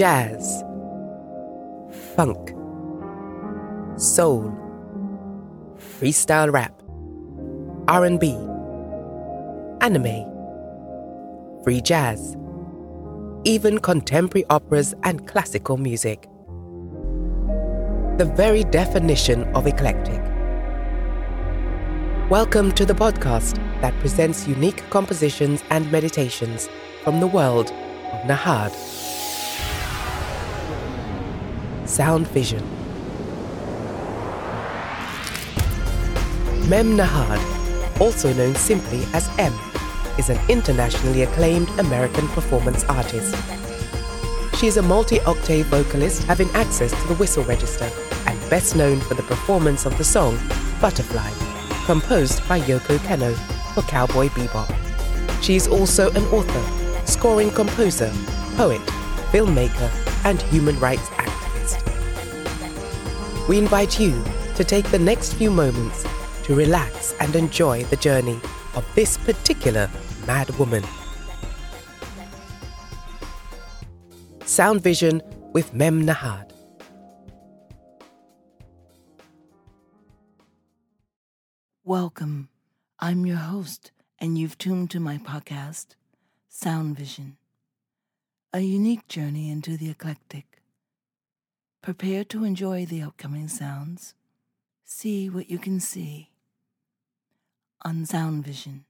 jazz, funk, soul, freestyle rap, R&B, anime, free jazz, even contemporary operas and classical music. The very definition of eclectic. Welcome to the podcast that presents unique compositions and meditations from the world of Nahadr. Sound Vision. Mem Nahadr, also known simply as M, is an internationally acclaimed American performance artist. She is a multi octave vocalist having access to the whistle register and best known for the performance of the song Butterfly, composed by Yoko Kanno for Cowboy Bebop. She is also an author, scoring composer, poet, filmmaker, and human rights. We invite you to take the next few moments to relax and enjoy the journey of this particular mad woman. Sound Vision with Mem Nahadr. Welcome. I'm your host, and you've tuned to my podcast, Sound Vision, a unique journey into the eclectic. Prepare to enjoy the upcoming sounds. See what you can see on Sound Vision.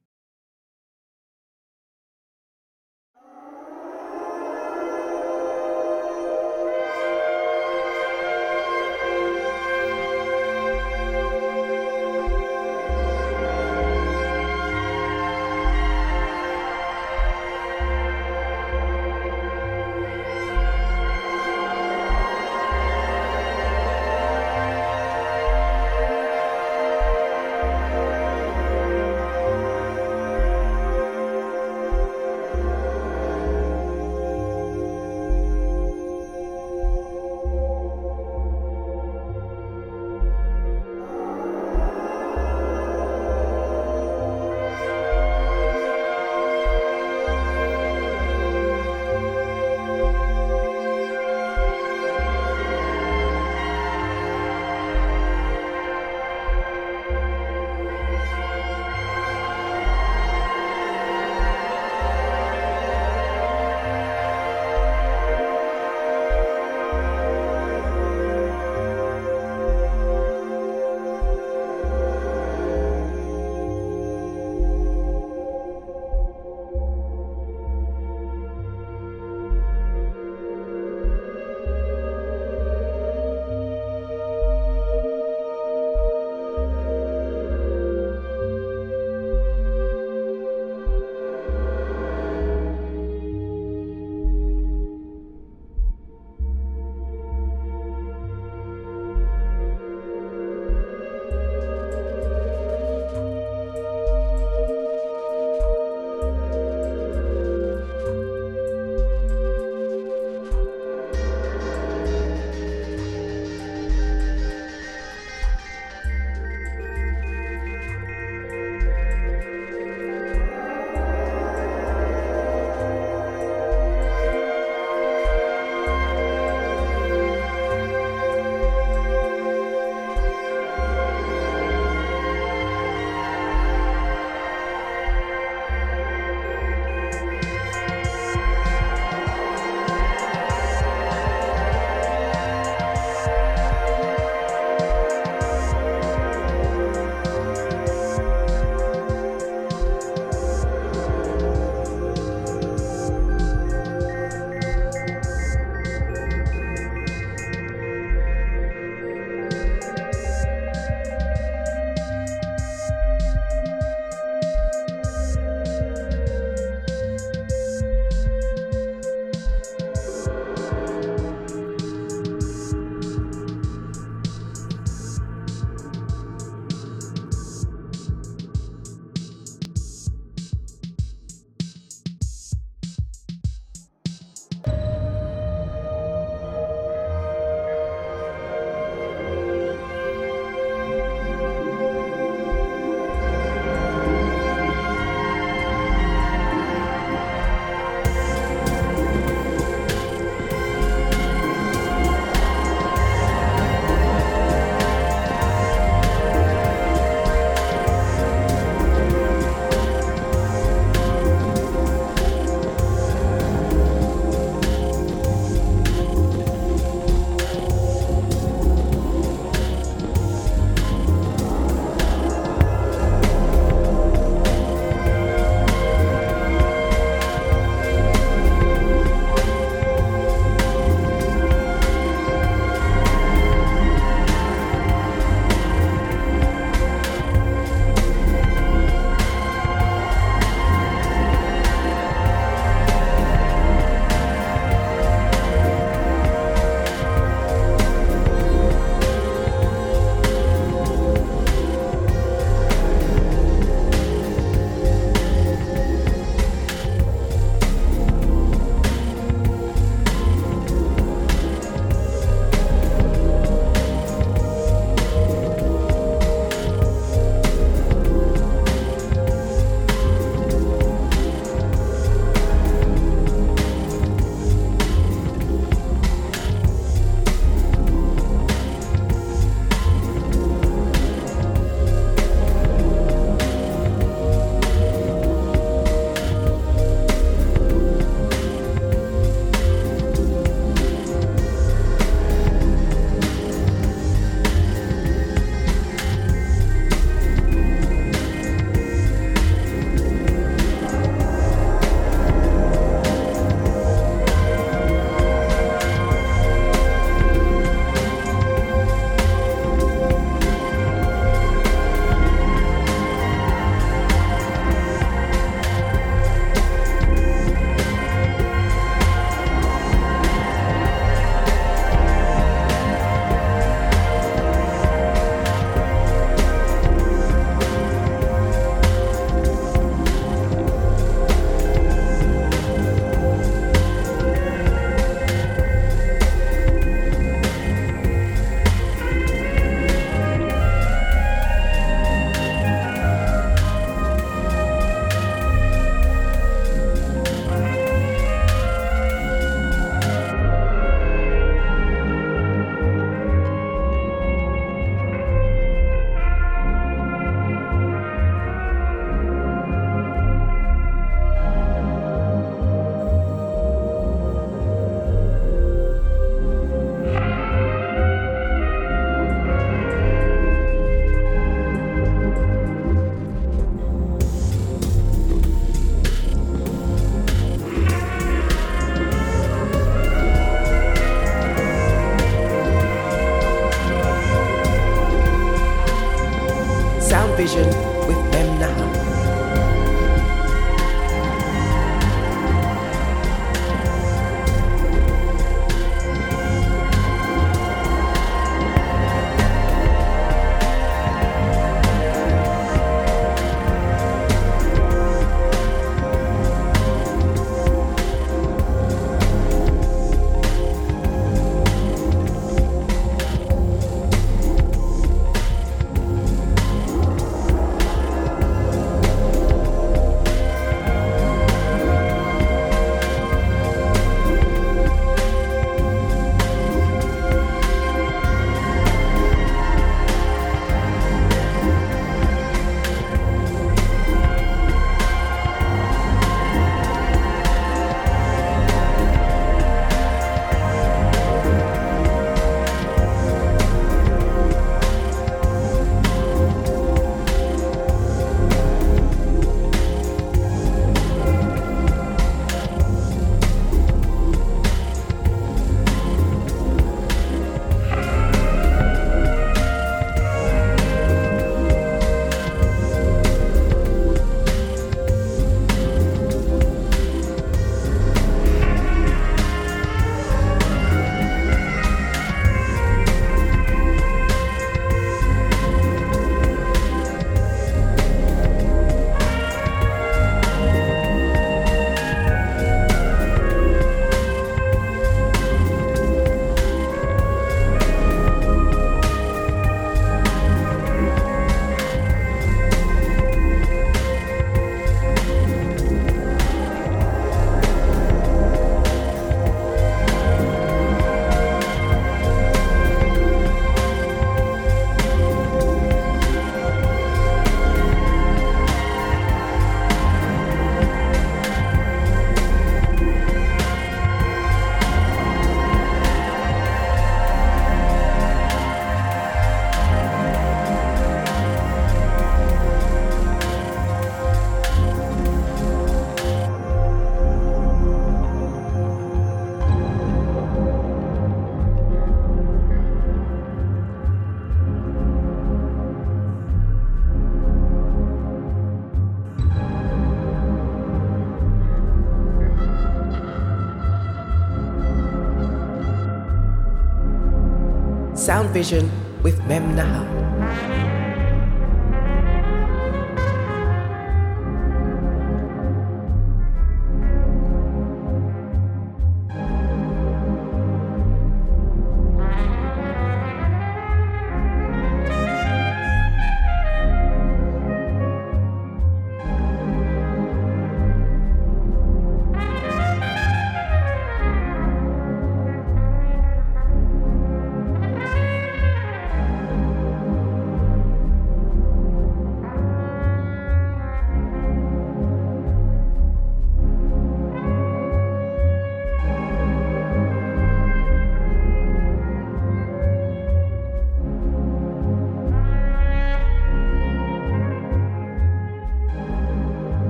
Sound Vision with Mem Nahadr.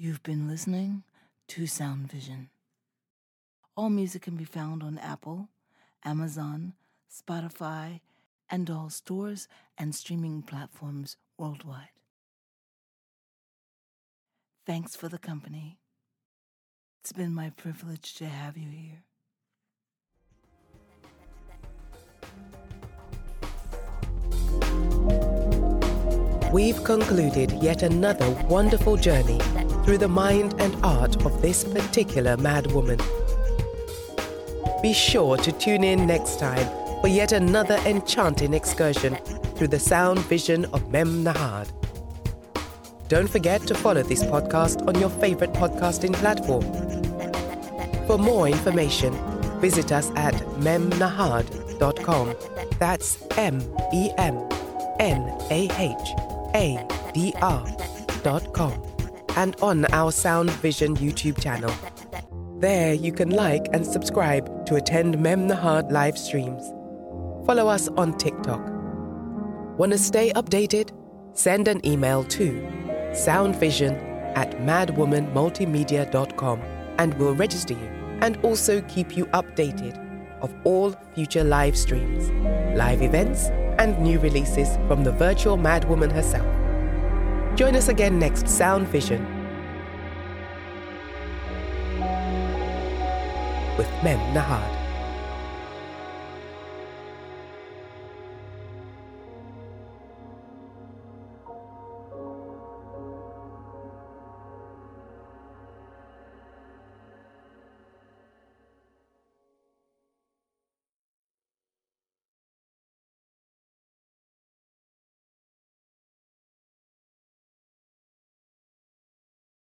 You've been listening to Sound Vision. All music can be found on Apple, Amazon, Spotify, and all stores and streaming platforms worldwide. Thanks for the company. It's been my privilege to have you here. We've concluded yet another wonderful journey through the mind and art of this particular madwoman. Be sure to tune in next time for yet another enchanting excursion through the sound vision of Mem Nahadr. Don't forget to follow this podcast on your favorite podcasting platform. For more information, visit us at memnahadr.com. That's M E M N A H A D R dot com and on our Sound Vision YouTube channel. There you can like and subscribe to attend Mem Nahadr live streams. Follow us on TikTok. Want to stay updated? Send an email to soundvision at madwomanmultimedia.com and we'll register you and also keep you updated of all future live streams, live events, and new releases from the virtual madwoman herself. Join us again next Sound Vision with Mem Nahadr.